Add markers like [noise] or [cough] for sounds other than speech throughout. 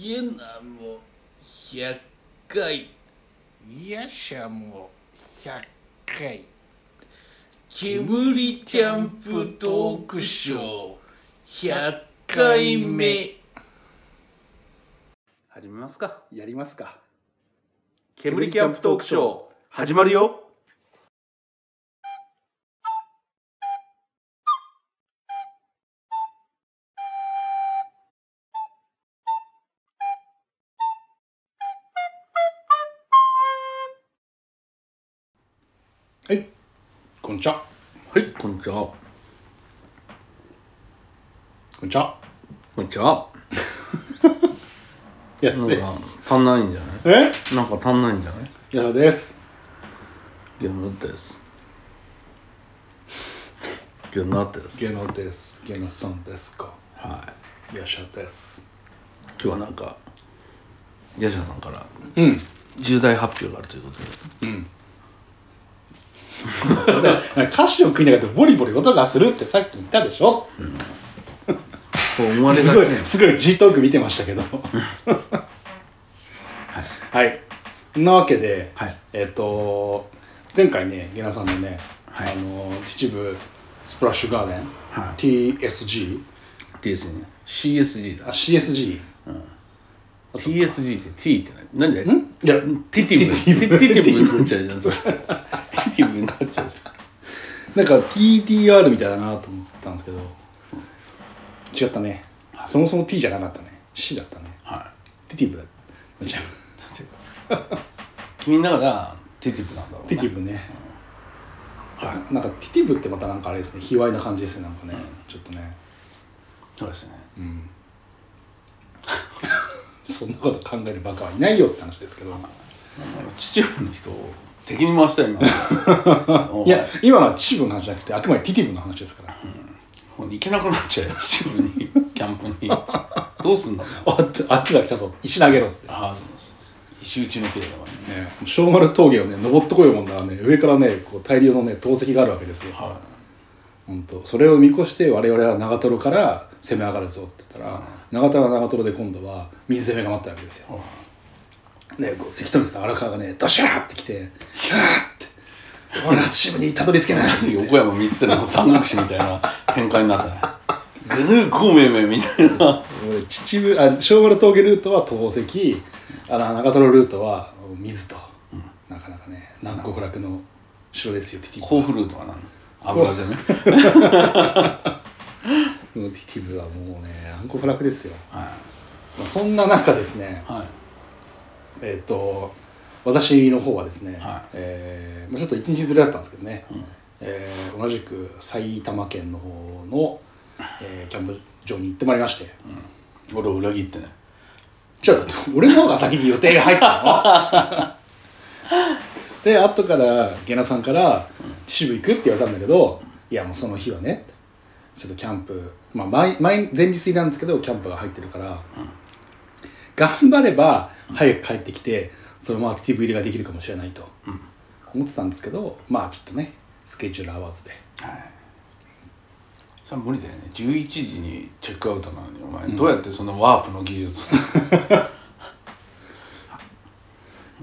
ゲナも100回。よっしゃもう100回。煙キャンプトークショー100回目。始めますか。やりますか。煙キャンプトークショー始まるよはい。こんにちは。はいこんにちは。こんにちは。こんにちは。[laughs] やなんか足んないんじゃない？え？なんか足んないんじゃない？やだです。ゲノです。ゲノです。ゲノです。ゲノさんですか？はい。やしゃです。今日はなんかヤシャさんからうん。重大発表があるということで。うん [laughs] それ歌詞を食いながらボリボリ音がするってさっき言ったでしょ？そう思われすごいがちね。すごい G トーク見てましたけど。はい。そんなわけで、はい。えっ、と前回ねゲナさんのね、はい。あの秩父スプラッシュガーデン、はい。TSG ですね。CSG あだ、CSG うん、TSG って T って何？なんで？ん？いやティティブ。テティティブになっちゃうじゃんそれ。ティティブになっちゃうじゃん。なんか TTR みたいだなと思ったんですけど。違ったね。そもそも T じゃなかったね。C だったね。はティティブだ。じゃい君の中ではティティブなんだろうね。ティティブね。はなんかティティブってまたなんかあれですね。卑猥な感じですねなんかね。ちょっとね。いそうですね。うんそんなこと考えるバカはいないよって話ですけど。秩父の人を敵に回したよ今 [laughs] おいや今のは秩父の話じゃなくてあくまでティティブの話ですから。もう行けなくなっちゃうよ秩父に [laughs] キャンプに。どうすんだろうあっちが来たぞ。石投げろって。ああ石打ちのければね。ね、小丸峠をね登ってこようもんならね上からねこう大量のね投石があるわけですよ、は本当。それを見越して我々は長瀞から攻め上がるぞって言ったら、長瀞は長瀞で今度は水攻めが待ってるわけですよ、いねこう関富さん荒川がねドシャーって来て「はーって俺は秩父にたどり着けない」[laughs] 横山光輝の三国志みたいな展開になったね。グヌー孔明めみたいな。俺秩父あ小丸峠ルートは投石あの長瀞ルートは水と、なかなかね南国楽の城ですよティティブ甲府ルートは何？油攻め。[laughs] もうティティブはもうね暗黒楽ですよ、はまあ、そんな中ですねい。はい。えっ、と私の方はですね、はいえーまあ、ちょっと一日ずれだったんですけどね、うんえー同じく埼玉県の方の、えーキャンプ場に行ってまいりましてうん。俺を裏切ってね。じゃあ俺の方が先に予定が入ったの？[laughs] で後からゲナさんから「秩父行く?」って言われたんだけど「いやもうその日はねちょっとキャンプ、まあ、前前前日入りなんですけどキャンプが入ってるから頑張れば早く帰ってきてそのままティブ入りができるかもしれないと。思ってたんですけどまあちょっとねスケジュール合わずではい。それは無理だよね。11時にチェックアウトなのに、お前、うんどうやってそのワープの技術。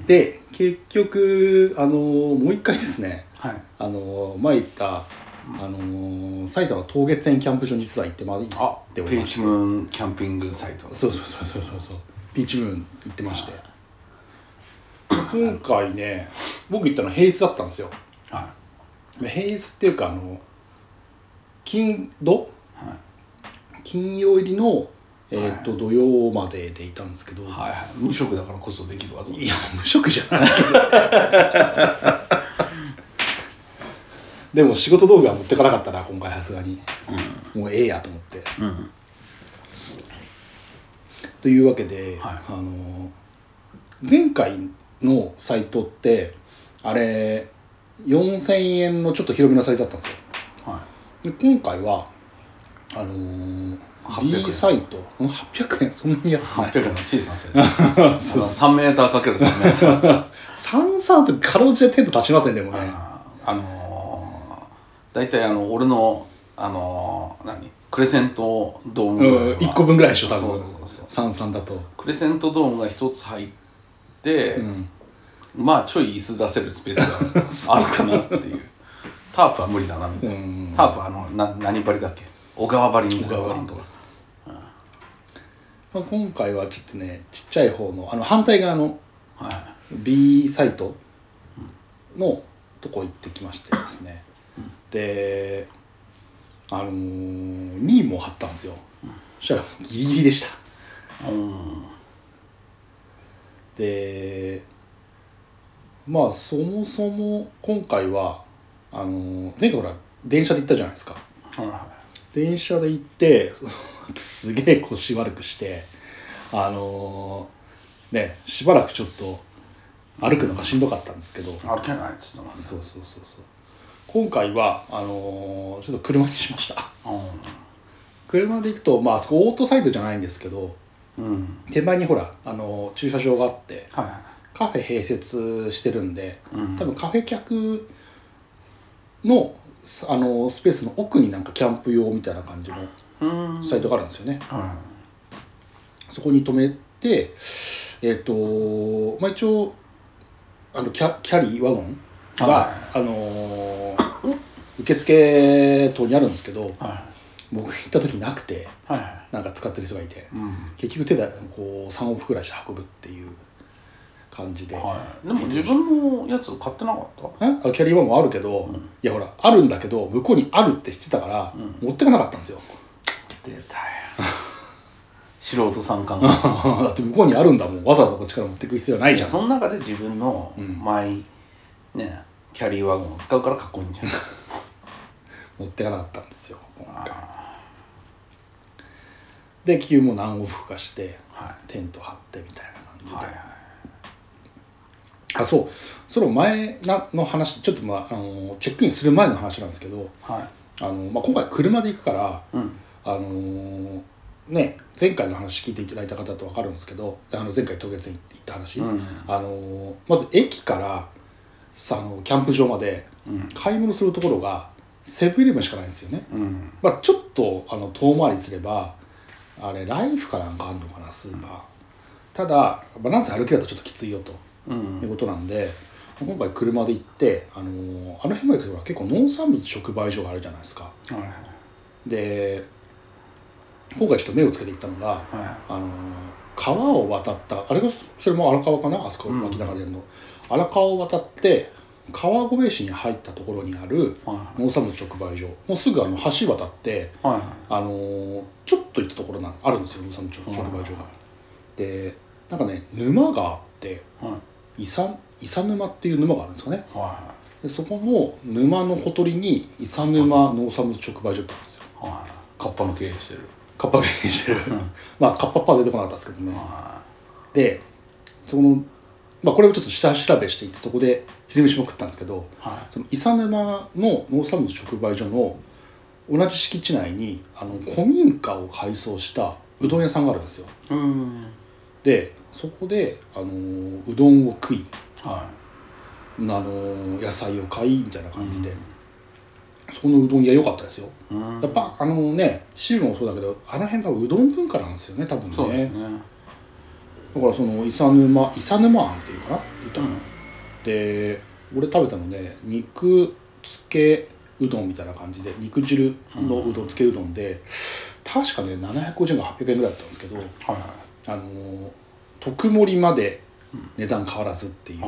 で結局あのもう一回ですねはい。あの前言ったあの埼玉東月園キャンプ場に実は行ってまいあ、っておりましてピーチムーンキャンピングサイト。そうそうそうそうそうそうピーチムーン行ってまして今回ね僕行ったの平日だったんですよはで平日っていうかあの金土？い。はい。金曜入りの、えーとはい土曜まででいたんですけど、はいはい。無職だからこそできる技。いや無職じゃないけど [laughs] でも仕事道具は持ってかなかったな今回さすがにもうええやと思ってうん。うん。というわけで、はいあの前回のサイトってあれ4000円のちょっと広めのサイトだったんですよはい。で今回はあのー800円 B サイト？ん800円。そんなに安くない。800円の小さなサイト。[laughs] そうあの3メーターかける3メーター。33とかろうじてテント立ちませんでもね。あのー、大体あの俺のあのー何？クレセントドームうんぐらいは1個分ぐらいでしょ多そう分そうそう。三三だと、クレセントドームが1つ入って、うん、まあちょい椅子出せるスペースがあるかなっていう。[laughs] タープは無理だなみたいな、うん。タープはあのな何張りだっけ？小川張りにするとかあ、今回はちょっとねちっちゃい方のあの反対側のはい。B サイトのとこ行ってきましてですね、うん。であのー、2位も貼ったんですよ、そしたらギリギリでした。うん。でまあそもそも今回はあのー前回ほら電車で行ったじゃないですか。はいは電車で行ってすげえ腰悪くしてあのーねしばらくちょっと歩くのがしんどかったんですけど、い歩けないっつってたもんね。そうそうそうそう。今回はあのーちょっと車にしました。車で行くとまああそこオートサイトじゃないんですけどうん、うん、手前にほら、あのー駐車場があってはいはカフェ併設してるんでい、うん、多分カフェ客のさあのースペースの奥になんかキャンプ用みたいな感じのうん。サイトがあるんですよね、はそこに止めてえっ、とまあ一応あのキャキャリーワゴンが、はあのー受付棟にあるんですけどい。は僕行った時なくてはい。なんか使ってる人がいてうん。結局手でこう3往復ぐらいして運ぶっていう感じで、はい、でも自分のやつ買ってなかった？え？あキャリーワゴンあるけど、うん。いやほらあるんだけど向こうにあるって知ってたから、うん。持ってかなかったんですよ。出たよ。素人さん感が [laughs] だって向こうにあるんだもん。わざわざこっちから持ってく必要ないじゃん。その中で自分のうん。マイ、ねキャリーワゴンを使うからかっこいいんじゃん。[laughs] 持ってかなかったんですよ今回。あで結局もう何往復かしてーはテント張ってみたいな感じで、いはいはいあそう。その前なの話ちょっとまああのチェックインする前の話なんですけどはい。あの、まあ、今回車で行くからうん。あのーね前回の話聞いていただいた方だと分かるんですけどあの前回東月に行った話、うん。あのーまず駅からさあのキャンプ場までうん。買い物するところがセブンイレブンしかないんですよね、うん。まあ、ちょっとあの遠回りすればあれライフかなんかあるのかなスーパー。ただ、まあ、なんせ歩きだとちょっときついよと。うんいうことなんで今回車で行ってあのーあの辺まで行くと結構農産物直売所があるじゃないですか。はいで今回ちょっと目をつけて行ったのがはあのー川を渡ったあれがそれも荒川かな？あそこうん脇流れるの、荒川を渡って川越市に入ったところにあるいはい。農産物直売所。もうすぐあの橋渡ってはい。あのーちょっと行ったところなあるんですよ農産物直売所が、でなんかね沼があってはい伊佐沼っていう沼があるんですかね。はでそこの沼のほとりに伊佐沼農産物直売所ってあるんですよ。いはい。カッパの経営してる。カッパが経営してる。[laughs] まあカッパッパは出てこなかったですけどね。はでそのまあこれをちょっと下調べしていってそこで昼飯も食ったんですけどい。はその伊佐沼の農産物直売所の同じ敷地内にあの古民家を改装したうどん屋さんがあるんですよ。いうん。でそこであのうどんを食いはあの野菜を買いみたいない感じで、うん。そこのうどん屋良かったですよ。うん。やっぱあのね秩父もそうだけどあの辺がうどん文化なんですよね多分ね。そうですね。だからその伊佐沼伊佐沼あんっていうかな？言ったかな、うん。で俺食べたので肉つけうどんみたいな感じで肉汁のうどんつけうどんで、確かね750円か800円ぐらいだったんですけどはいはい。あのー特盛りまで値段変わらずっていう、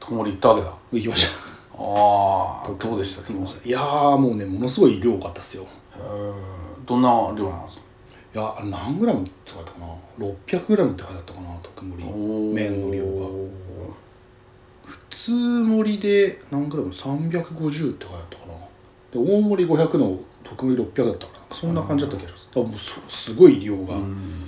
特盛り行ったわけだ。行きました。ああどうでした？行きましたいやーもうねものすごい量多かったですよ。どんな量なんですか？いや何グラムって書いたかな？600グラムって書いてあったかな特盛り。麺の量が。普通盛りで何グラム？350って書いてあったかな。で大盛り500の特盛り600だったかな。そんな感じだった気がす。るだからもうそすごい量が、うん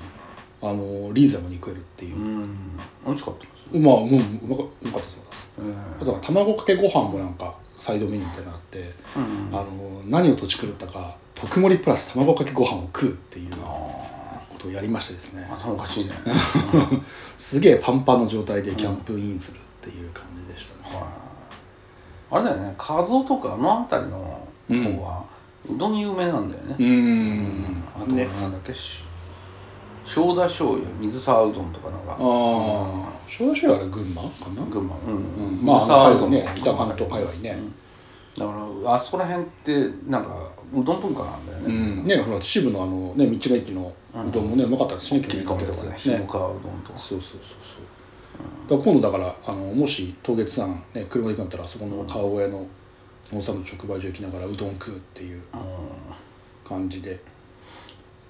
あのリーズナブルに食えるっていう。う、ん。美味しかったですまあもううまかうまかったですうまかったです。えあとは卵かけご飯もなんかサイドメニューみたいなのあって、うんあの何を土地狂ったか特盛りプラス卵かけご飯を食うっていうあことをやりましてですね。あ頭おかしいね。[laughs] すげえパンパンの状態でキャンプインするっていう感じでしたね、はい。あれだよね。カゾとかあの辺りの方は、うどん有名なんだよね。うーん。あとね。なんだっけし正田醤油水沢うどんとかなんかああ昭和州はあれ群馬かな？群馬。うん、うん。まあ水沢うどん。ね北関東界隈ね。うん。だからあそこら辺ってなんかうどん文化なんだようね、ん。ねほら秩父のあのね道の駅のうどんもねうまかったですね切り込みとかね。ひもかわうどんとか、そうそうそうそう。だ今度だからあのもし当月さん、ね、車で行くんだったらあそこの川越の農産の直売所行きながらうどん食うっていう感じで。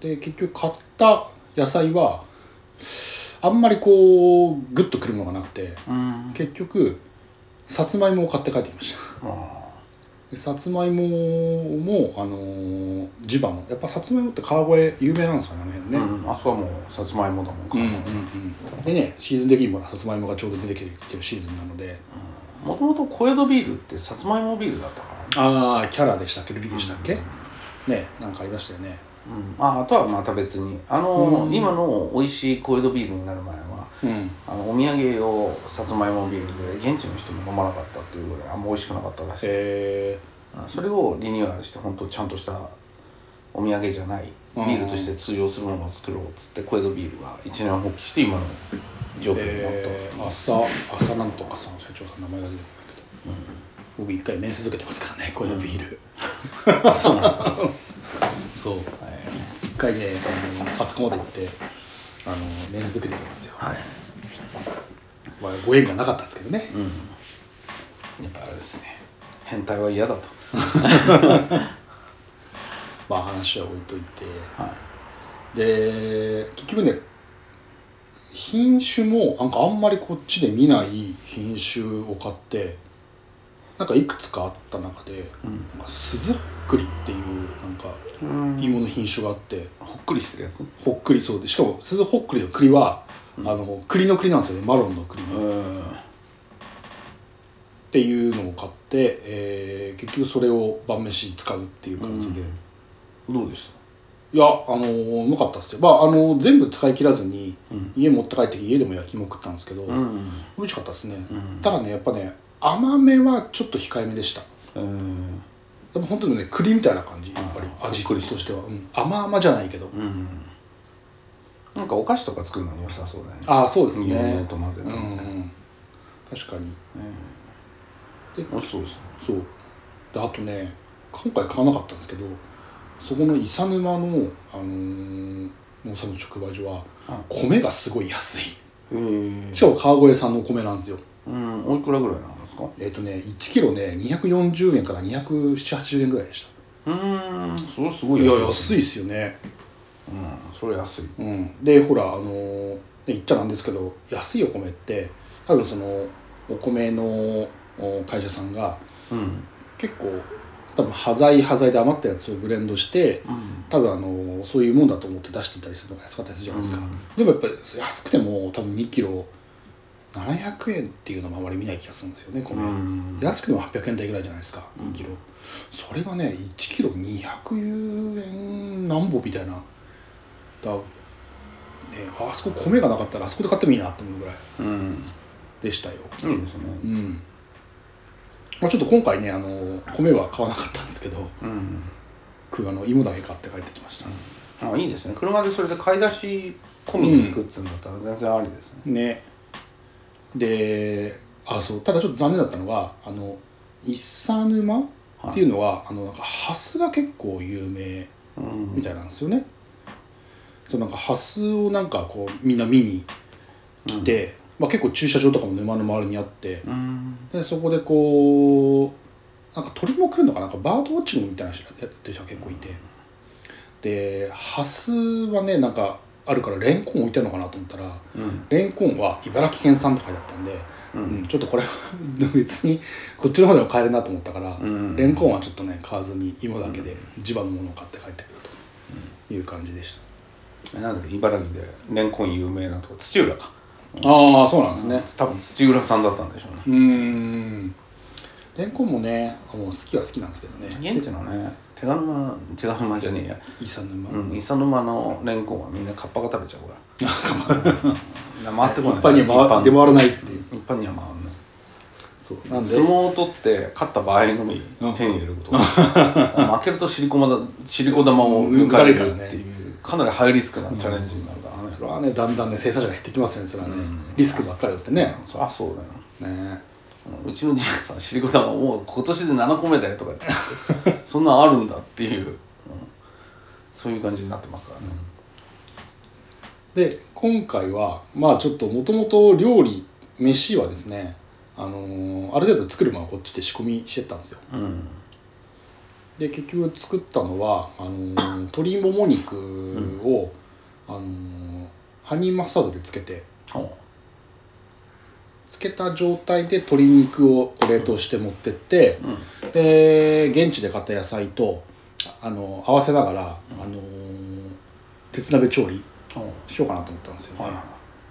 で結局買った野菜はあんまりこうグッとくるものがなくてうん。うん結局さつまいもを買って帰ってきました。さつまいももあのー地場のやっぱさつまいもって川越有名なんですよねあの辺ね、うん、あそこはもうさつまいもだもんかうんうんうん、でねシーズン的にもさつまいもがちょうど出てきてるシーズンなので。もともと小江戸ビールってさつまいもビールだったからね。ああキャラでしたっけ？ルビーでしたっけ、ねなんかありましたよねうん、ああとはまた別に。あの、うん。今の美味しい小江戸ビールになる前はうん。あのお土産をさつまいもビールで現地の人も飲まなかったっていうぐらいあんま美味しくなかったらしい、えあそれをリニューアルして本当ちゃんとしたお土産じゃないビールとして通用するものを作ろうっつって小江戸ビールが一年発起して今のー状況になった、えー、朝朝なんとかさん社長さん名前が出てこないけど僕一回面接受けてますからねこういうビール、[laughs] あそうなんですか、そう。一回ねあのあそこまで行ってあの面接受けてるんですよ、はい。まあ、ご縁がなかったんですけどね。うん。やっぱあれですね。変態は嫌だと。[laughs] まあ話は置いといて。はで結局ね品種もなんかあんまりこっちで見ない品種を買ってなんかいくつかあった中で、うん。なんか鈴ほっくりっていうなんかい芋の品種があって、ほっくりしてるやつ？ほっくりそうでしかも鈴ほっくりの栗は、うん。あの栗の栗なんですよね。マロンの栗の、っうん。ていうのを買って、えー結局それを晩飯に使うっていう感じで、どうでしいやあのうまかったですよ。まああの全部使い切らずにたうん。家持って帰って家でも焼き芋食ったんですけど、うん。美味しかったですね、うん。ただねやっぱね甘めはちょっと控えめでした。うん。でも本当にね栗みたいな感じやっぱり味としては、うん。甘々じゃないけど、うん。なんかお菓子とか作るのに良さそうだよね。ああそうです芋ねと混ぜてうんうん。確かに。で美味しそうですね。そう。であとね今回買わなかったんですけどそこの伊佐沼の、あのー農産の直売所はあ米がすごい安い。しかも川越産のお米なんですようんおいくらぐらいなんですか？えっ、とね1キロね240円から27080円ぐらいでしうーんそれすたごいい。や安いいですよね。うんそれ安い。うん、でほらあの言っちゃなんですけど安いお米って多分そのお米のお会社さんがうん。結構多分端材端材で余ったやつをブレンドしてうん。多分あのそういうもんだと思って出していたりするのが安かったりするじゃないですか、うん。でもやっぱり安くても多分2キロ700円っていうのもあまり見ない気がするんですよね米、うん。安くても800円台ぐらいじゃないですか2キロ、それがね1キロ200円なんぼみたいな。だ、ね、あそこ米がなかったらあそこで買ってもいいなと思うぐらいうん。でしたよ。いいですね。うん。まあ、ちょっと今回ねあの米は買わなかったんですけどうん。くあの芋だけ買って帰ってきました、あいいですね。車でそれで買い出し込みに行くっつうんだったら全然ありですね。ねであそうただちょっと残念だったのはあの伊佐沼っていうのは、あのなんかハスが結構有名うん。みたいなんですよね、そうなんかハスをなんかこうみんな見に来て、まあ、結構駐車場とかも沼の周りにあってうん。でそこでこうなんか鳥も来るのかな？なんかバードウォッチングみたいな人やってる人が結構いて。でハスはねなんかあるからレンコン置いてあるのかなと思ったらうん。レンコンは茨城県産って書いてあったんで、ううんん、ちょっとこれは [laughs] 別にこっちの方でも買えるなと思ったから、うん。レンコンはちょっとね買わずに芋だけで地場のものを買って帰ってくるという感じでした、えなんだっけ茨城でレンコン有名なとこ土浦か。ああそうなんですね。多分土浦さんだったんでしょうね。うーんレンコンもねもう好きは好きなんですけどね。現地のね手賀沼手賀沼じゃねえや。伊佐沼、うん、伊佐沼のレンコンはみんなカッパが食べちゃうから。[laughs] 回ってこない。一般には回出回らないっていう。一般には回んない。そう。なんで？相撲を取って勝った場合のみうん。手に入れること。[laughs] 負けると尻こまだ尻こ玉を抜かれるっていうかなりハイリスクなチャレンジになるからね。それはねだんだんね生産者が減ってきますよねそれはね、うん。リスクばっかりだってね、そりゃそうだよ。ねうちのじいさん尻子玉もう今年で7個目だよとか言って。[laughs] そんなんあるんだっていう、うん。そういう感じになってますからね、で今回はまあちょっともともと料理飯はですねあのーある程度作る前はこっちで仕込みしてったんですよ。うん。で結局作ったのはあのー鶏もも肉を、あのーハニーマスタードでつけて。ほつけた状態で鶏肉を冷凍して持ってってう、うん。で現地で買った野菜とあの合わせながら、うん。あのー鉄鍋調理ほしようかなと思ったんですよね、うはいは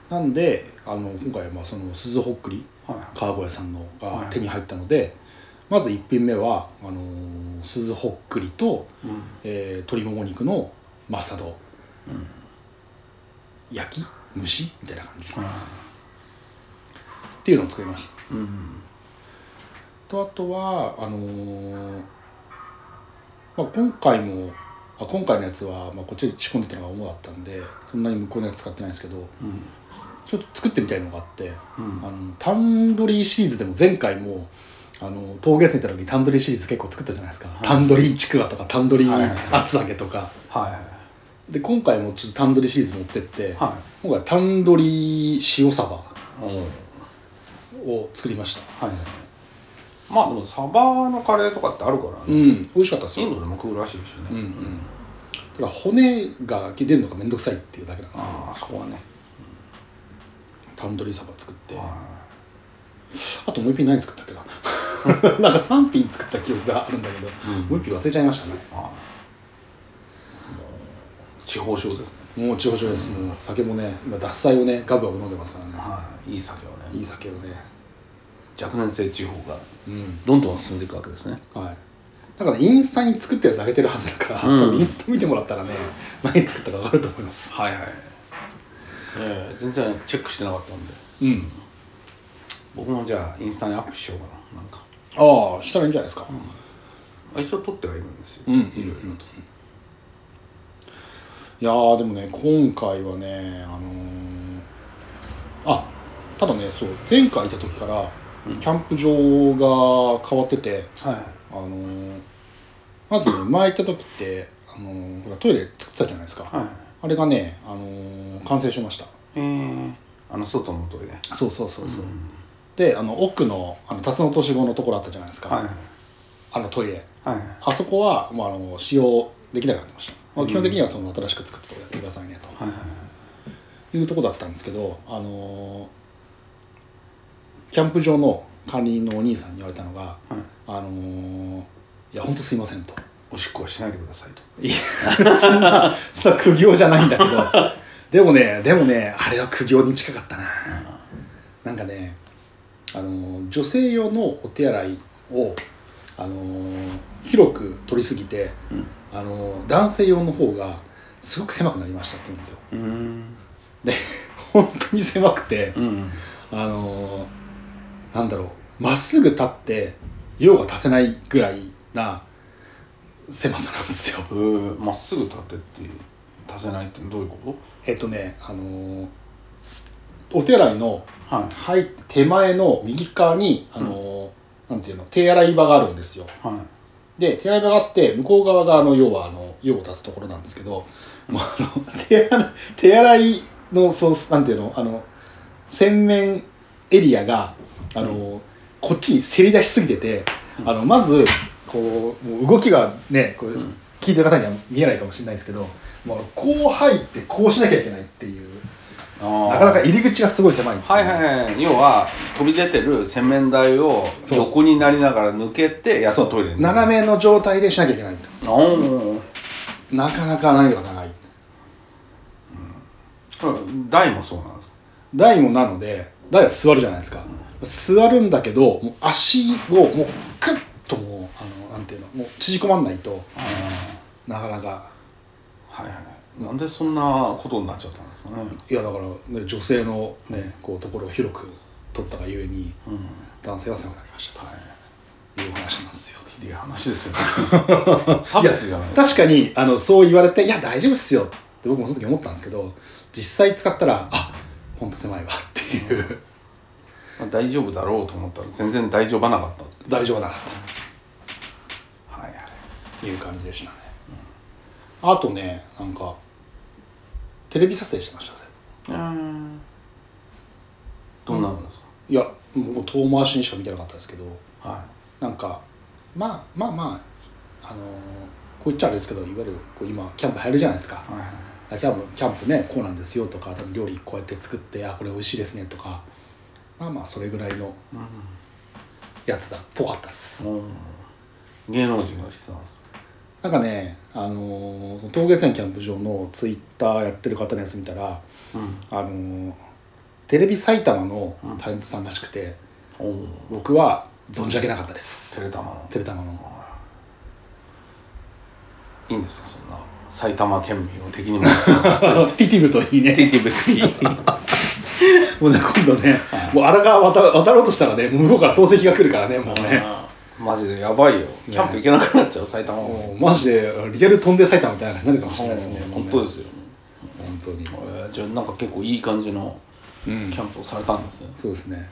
い。なんであの今回はまあその鈴ほっくりはい。川越さんのがはい手に入ったので、まず1品目はあのー鈴ほっくりと、うん。えー鶏もも肉のマスタード。うん。焼き蒸しみたいな感じっはていうのを作りました。いうんとあとはあのーまあ、今回もあ今回のやつは、まあ、こっちで仕込んでたのが主だったんでそんなに向こうのやつ使ってないんですけどうんちょっと作ってみたいのがあって、うん。あのタンドリーシリーズでも前回もあの峠越に行った時にタンドリーシリーズ結構作ったじゃないですか、はい。タンドリーちくわとかタンドリー厚揚げとか、はいはいで今回もちょっとタンドリーシリーズ持ってって、は今回タンドリー塩サバを作りました。はいはいまあでもサバのカレーとかってあるからうね、ん美味しかったですよ。インドでも食うらしいしね。うんうん。ただ骨が出るのがめんどくさいっていうだけなんですけどああそこはね。タンドリーサバ作って。はあともう一品何作ったっけな。[laughs] なんか3品作った記憶があるんだけど、うん。もう一品忘れちゃいましたね。地方症ですね。もう地方上です、もう酒もね今獺祭をねガブガブ飲んでますからね、はい。いい酒をねいい酒をね若年性地方がうん。どんどん進んでいくわけですね。はい。だからインスタに作ったやつあげてるはずだから、うん。多分インスタ見てもらったらね何作ったか分かると思います。はいはい。ええ全然チェックしてなかったんで。うん。僕もじゃあインスタにアップしようかななんか。ああしたらいいんじゃないですか、あ一応撮ってはいるんですよ、うんいろいろと。いやーでもね今回はねあのーあただねそう前回行った時からうん。キャンプ場が変わってて、はい。あのーまずね前行った時って、あのーほらトイレ作ってたじゃないですか、はい。あれがね、あのー完成しました。ええあの外のトイレ。そうそうそうそう、ん。であの奥のあの辰野都市後のところあったじゃないですか、はい。あのトイレ。はい。あそこは、まあ、あの使用できなくなってました、まあ、うん。基本的にはその新しく作ったところやってくださいねと、はいはい。いうとこだったんですけど、あのーキャンプ場の管理人のお兄さんに言われたのが、はいあのーいや、本当すいませんと。おしっこはしないでくださいと。いやそんな、そんな苦行じゃないんだけど、[laughs] でもね、でもね、あれは苦行に近かったな。なんかね、あのー女性用のお手洗いを、あのー広く取りすぎて、うん。あのー男性用の方がすごく狭くなりましたって言うんですよ。うん。で、本当に狭くて、うん。あのーなんだろうまっすぐ立って用が足せないぐらいな狭さなんですよ。えーまっすぐ立てって足せないってどういうこえっとねあのーお手洗いのとはい手前の右側にあのーなんていうの手洗い場があるんですよ。はい。で手洗い場があって向こう側があの要はあの用を足すところなんですけどもうあの手洗い手洗いのそうなんていうのあの洗面エリアがあの、こっちにせり出しすぎてて、うん。あのまずこうもう動きがねこう、ん。聞いてる方には見えないかもしれないですけどもうこう入ってこうしなきゃいけないっていうなかなか入り口がすごい狭いんですよ、はいはいはい。要は飛び出てる洗面台を横になりながら抜けてやっとトイレに。斜めの状態でしなきゃいけないと。おおなかなか難易度が長い台もそうなんですか？台もなので台は座るじゃないですか、座るんだけどもう足をもうクッともうあのなんていうのもう縮こまんないとあなかなか。あはいはい。なんでそんなことになっちゃったんですかね。いやだから、ね、女性のねこうところを広く取ったがゆえにうん。男性は狭くなりましたはい。という話なんですよ。ひでえ話ですよ。ね [laughs] 差別じゃないや確かにあのそう言われて「いや大丈夫っすよ」って僕もその時思ったんですけど実際使ったらあ本当狭いわっていう。まあ大丈夫だろうと思ったら全然大丈夫なかったって。大丈夫なかっはいはい。いう感じでしたね、あとねなんかテレビ撮影してましたねうん。どんなのですいやもう遠回しにしか見てなかったですけど。か、はなんかまあまあまああのーこう言っちゃあれですけどいわゆるこう今キャンプ入るじゃないですか。いはいはいキャンプキャンプねこうなんですよとか多分料理こうやって作ってあこれ美味しいですねとかまあまあそれぐらいのやつだっぽかったっす。うん。芸能人が来てたんですなんかねあのー峠線キャンプ場のツイッターやってる方のやつ見たらうん。あのーテレビ埼玉のタレントさんらしくて、おお僕は存じ上げなかったです。テレタマの。テレタマの。い。いんですよそんな埼玉県民を敵に回ティティブといいね。ティティブでいい。[laughs] もうね今度ね、はい。もう荒川渡渡ろうとしたらねもう向こうから投石が来るからねもうね。マジでやばいよ。キャンプ行けなくなっちゃう埼玉はもうマジでリアル飛んで埼玉みたいな感じになるかもしれないですねもうね。本当ですよ。本当に、えーじゃあなんか結構いい感じのうん。キャンプをされたんですね。そうですね。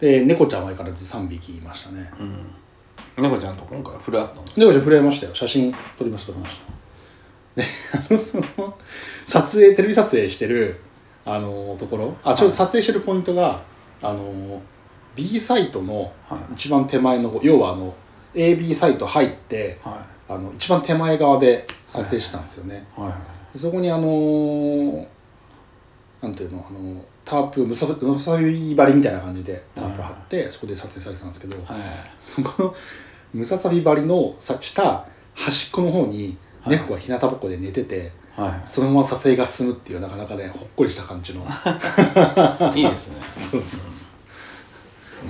で猫ちゃんは相変わらず3匹いましたね。うん。猫ちゃんと今回触れ合ったの猫ちゃん触れましたよ。写真撮りました撮りましたであのその撮影テレビ撮影してるあのところ。あちょっと撮影してるポイントが、あの B サイトのはい。一番手前の方要はあの AB サイト入ってはあの一番手前側で撮影してたんですよね、そこにあのーなんていうのあのタープむさむさび張りみたいな感じでタープ張って、そこで撮影されてたんですけど、はい。そこのムササビ張りのさ下端っこの方にはい。猫が日向ぼっこで寝てて、はい。そのまま撮影が進むっていうなかなかねほっこりした感じの。[laughs] いいですね。そうそう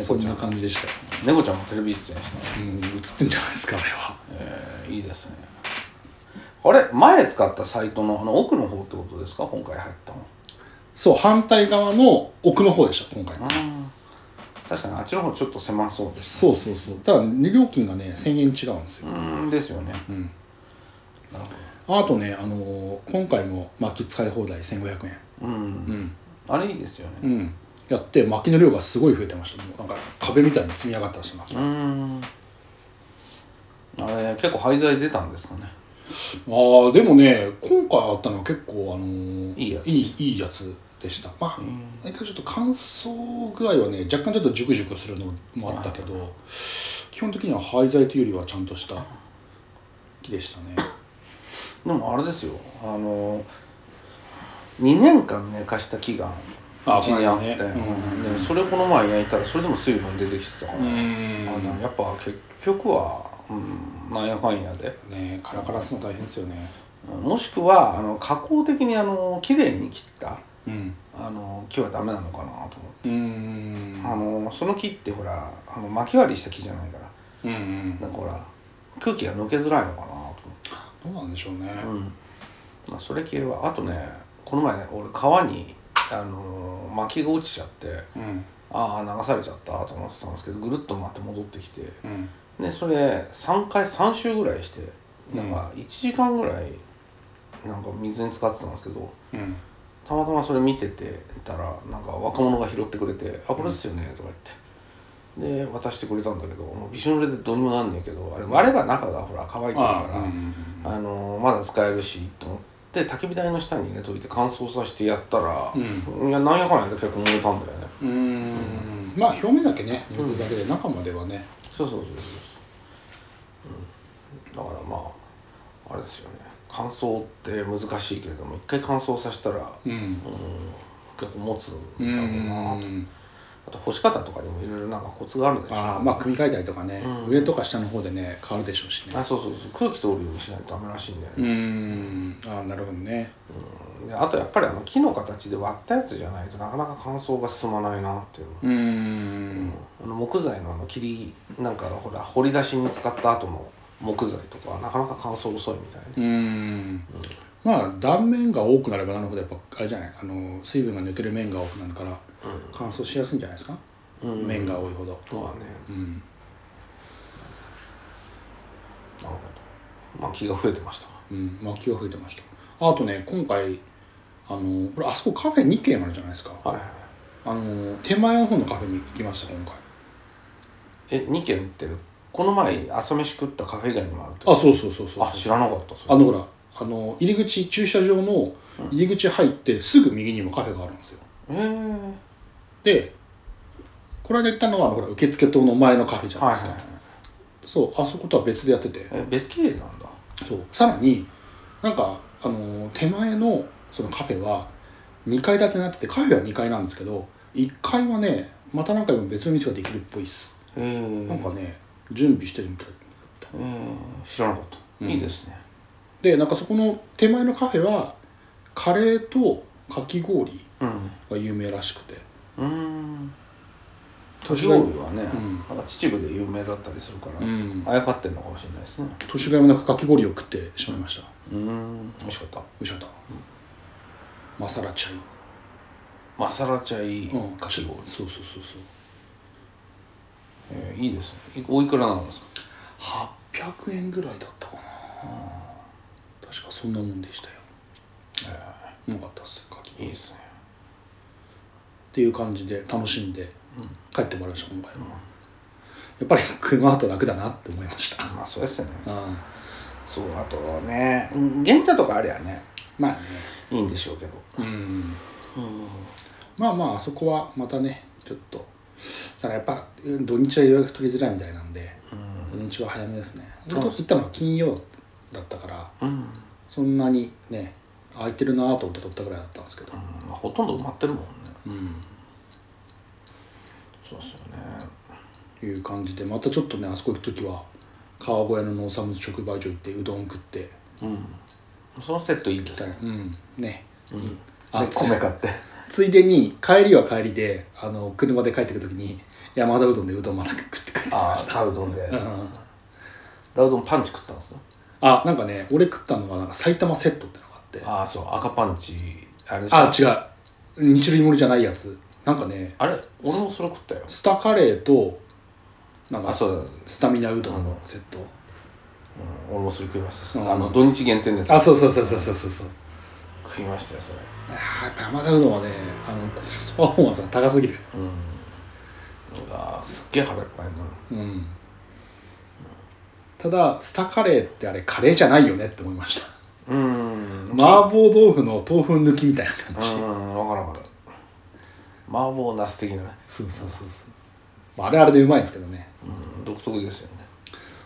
そんな猫ちゃん。感じでした。よ、猫ちゃんもテレビ出演したねうん、映ってんじゃないですかあれは。えーいいですね。あれ前使ったサイトのあの奥の方ってことですか？今回入ったの。そう反対側の奥の方でした今回。確かにあっちの方ちょっと狭そうですそうそうそう。ただね料金がね1000円違うんですよ、うーんですよね。うん、あとね、あのー今回も薪使い放題1500円、どうん、うん。あれいいですよね。うん、やって薪の量がすごい増えてました。もうなんか壁みたいに積み上がってました。薪うーん。あれ結構廃材出たんですかね。ああでもね今回あったのは結構あのーいいやつ。いいいいやつでした。まあうん。だけどちょっと乾燥具合はね若干ちょっとジュクジュクするのもあったけど基本的には廃材というよりはちゃんとした木でしたねでもあれですよ。あの2年間寝かした木があうちにあって、ね。うん。でそれこの前焼いたらそれでも水分出てきてたから、うん。あのやっぱ結局は、うん、なんやかんやで。ねカラカラするの大変ですよね。もしくはあの加工的にあの綺麗に切ったうん。あの木はダメなのかなと思って、あのその木ってほらあの巻き割りした木じゃないから。うん。うん。なんかほら空気が抜けづらいのかなどうなんでしょうね、うん。まあ、それ系はあとねこの前ね俺川にあの薪が落ちちゃってうん。ああ流されちゃったと思ってたんですけどぐるっと回って戻ってきてうん。でそれ3回3周ぐらいしてなんか1時間ぐらいなんか水に浸かってたんですけどうん。たまたまそれ見ててたらなんか若者が拾ってくれて「あこれですよね」とか言ってで渡してくれたんだけどびしょ濡れでどうにもなんねえけどあれ割れば中がほら乾いてるからあのまだ使えるしと思って焚き火台の下に入れといて乾燥させてやったら、うん。いやなんやかんやで結構燃えたんだよね。うーん。まあ表面だけね入れてるだけで中まではね。そうそうそうそう、うん、だからまああれですよね。乾燥って難しいけれども一回乾燥させたら、うん。うん、結構持つんだうろうなと。んあと干し方とかにもいろいろなんかコツがあるんでしょ。うねあーまあ組み替えたりとかね、うん。上とか下の方でね変わるでしょうしね。あそうそうそう。空気通るようにしないとダメらしいんだよね、ん。ああなるほどね。うん。であとやっぱりあの木の形で割ったやつじゃないとなかなか乾燥が進まないなっていうの。うーん。あの木材のあの切りなんかほら掘り出しに使った後の木材とかはなかなか乾燥遅いみたいで、うーん。まあ断面が多くなればなるほどやっぱあれじゃないあの水分が抜ける面が多くなるから乾燥しやすいんじゃないですか、うん。面が多いほど。まあね。うん。なるほど。薪が増えてました。うん。薪が増えてました。あとね今回あのこれあそこカフェ2軒あるじゃないですか。はいはいあの手前の方のカフェに行きました今回。え2軒ってこの前朝飯食ったカフェ以外にもあるってあそうそうそうそうあ知らなかったあのほらあの入り口駐車場の入り口入ってすぐ右にもカフェがあるんですよ。えー、でこの間行ったのはあのほら受付棟の前のカフェじゃないですか、はいはいはい。そうあそことは別でやってて。え別経営なんだ。そう。さらになんかあの手前のそのカフェは2階建てになっててカフェは2階なんですけど1階はねまた何回も別の店ができるっぽいっす、えー、なんかね準備してるみたいえー、知らなかった、うん。いいですね。でなんかそこの手前のカフェはカレーとかき氷うん。が有名らしくてうーん。都市ガイ年寄りはね、うん。なんか秩父で有名だったりするから、うん。あやかってんのかもしれないですね。都市ガイもなんかかき氷を食ってしまいました。うーん。美味しかった。美味しかった、マサラチャイマサラチャイうん。かき氷、そうそうそうそう。えーいいですね。いおいくらなんですか？800円ぐらいだったかな。確かそんなもんでしたよ。えうまかったっすかき氷。いいですねていう感じで楽しんでうん。帰ってもらいました今回は、やっぱり車だと楽だなって思いました、まあそうですよね。うん、そうあとねうん原茶とかありゃね。まあね。いいんでしょうけど。うん。うん。まあまああそこはまたねちょっと。ただやっぱうん土日は予約取りづらいみたいなんで土日は早めですね。行ったのは金曜だったからうん、そんなにね空いてるなと思って取ったぐらいだったんですけど。うん。まあ、ほとんど埋まってるもんねうん。そうですよね。いう感じでまたちょっとねあそこ行く時は川越の農産物直売所行ってうどん食って。うん。そのセットいいできたいすね。うん。ね。うん。あで米買って。ついでに帰りは帰りであの車で帰ってくる時に山田うどんでうどんまた食って帰ってきああました。ダウドンで。うん。ダウドンパンチ食ったんですか？あなんかね俺食ったのはなんか埼玉セットってのがあって。ああそう。赤パンチ。あれあ違う2種類盛りじゃないやつ。なんかねあれ俺もそれ食ったよ。スタカレーとなんかあそうだ、スタミナうどんのセット、うん、俺もそれ食いました、うん。あの土日限定ですあそうそうそうそうそうそうそう。食いましたよそれ。あーやっぱ山田うどんはねあのコストパフォーマンスが高すぎる。うん。うわすっげえ腹いっぱいになる。うん。ただスタカレーってあれカレーじゃないよねって思いましたうん。麻婆豆腐の豆腐抜きみたいな感じ、うん分からん分からん麻婆ナス的なね、そうそうそうそう。まああれあれでうまいんですけどね。うん、独特ですよね。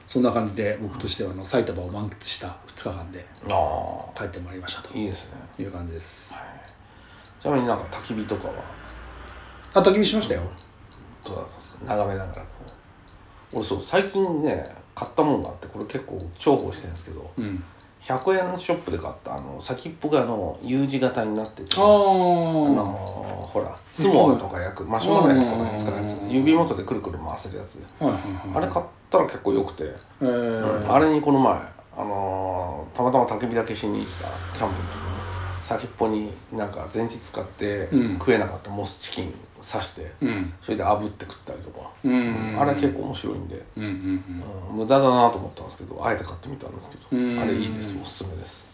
そんな感じで僕としてはあの埼玉を満喫した2日間であ帰ってまいりましたと。あいいですね、いう感じです。はい、ちなみになんか焚き火とかは？あ焚き火しましたよ。どうだったんですか眺めながらこう。俺そう最近ね買ったもんがあってこれ結構重宝してるんですけど。うん100円ショップで買ったあの先っぽがあの U 字型になっててあのほらスモアとか焼くマシュマロ焼くとかに使うやつうん。指元でくるくる回せるやつ。はいはいはい。あれ買ったら結構良くて、えー、あれにこの前、あのーたまたま焚き火だけしに行ったキャンプの時に先っぽになんか前日使ってうん。食えなかったモスチキン刺して、うん。それで炙って食ったりとか、うん。あれ結構面白いんで、うんうんうん。無駄だなと思ったんですけどあえて買ってみたんですけど、うん。あれいいです。おすすめです。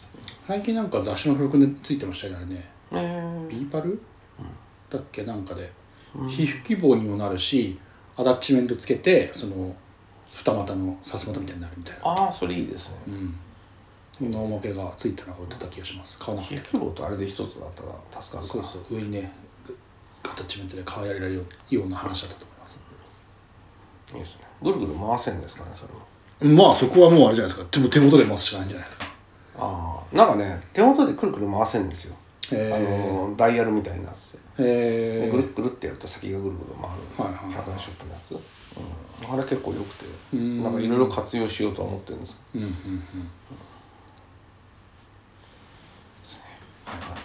最近なんか雑誌の付録でついてましたよね。え BE-PAL？だっけ？なんかで。うん。火吹き棒にもなるしアタッチメントつけてその二股のさすまたみたいになるみたいな。ああそれいいですね。うんそんなおまけがついたのが売ってた気がします。買わなくて火吹き棒とあれで一つだったら助かるかそうらそう上にねアタッチメントで変えられるような話だったと思います。いいですね。ぐるぐる回せるんですかねそれは。まあそこはもうあれじゃないですか。手も手元で回すしかないんじゃないですか。ああ。なんかね手元でくるくる回せるんですよ、へあえのダイヤルみたいになってて、へえぐるっぐるってやると先がぐるぐる回る、はいはいはい100円ショップのやつ、うん、あれ結構良くて。うん。なんかいろいろ活用しようとは思ってるんですうんうんうん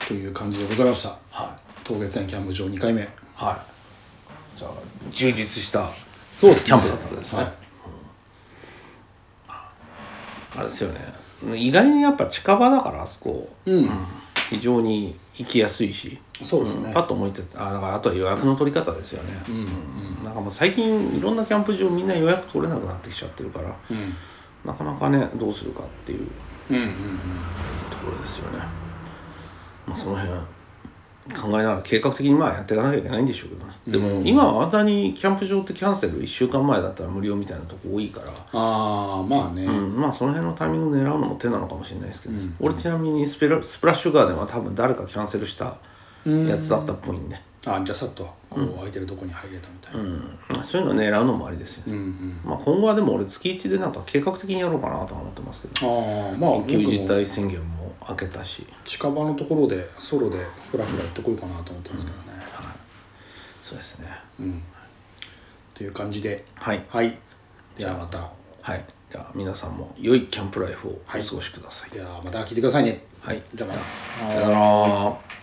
という感じでございました。は東月園キャンプ場2回目。いはい。じゃあ充実したそうですね。キャンプだったんですね、はい。あれですよね。意外にやっぱ近場だからあそこ、うん。非常に行きやすいし。そうですね。ん。パッと思いつつあだからあとは予約の取り方ですよね、うんうん。なんかもう最近いろんなキャンプ場みんな予約取れなくなってきちゃってるからうん。なかなかねどうするかっていううんうんうん。ところですよね。まあ、その辺考えながら計画的にまあやっていかなきゃいけないんでしょうけどね。でもうん今はあんなにキャンプ場ってキャンセル1週間前だったら無料みたいなとこ多いから、ああまあね、うん、まあその辺のタイミング狙うのも手なのかもしれないですけど、うん。俺ちなみにスペラスプラッシュガーデンは多分誰かキャンセルしたうんやつだったっぽいんで、あじゃあさっとこう空いてるとこに入れたみたいうな、ん。まあそういうの狙うのもありですよ。ね。うんうん。まあ、今後はでも俺月1でなんか計画的にやろうかなとは思ってますけど、ああまあ緊急事態宣言も明けたし、近場のところでソロでフラフラ行ってこようかなと思ってますけどね、はい、そうですね。うん。という感じで。はい。はい。ではまた。はい。では皆さんも良いキャンプライフをお過はいごしください。ではまた聞いてくださいね。はい。じゃあまた。さよなら。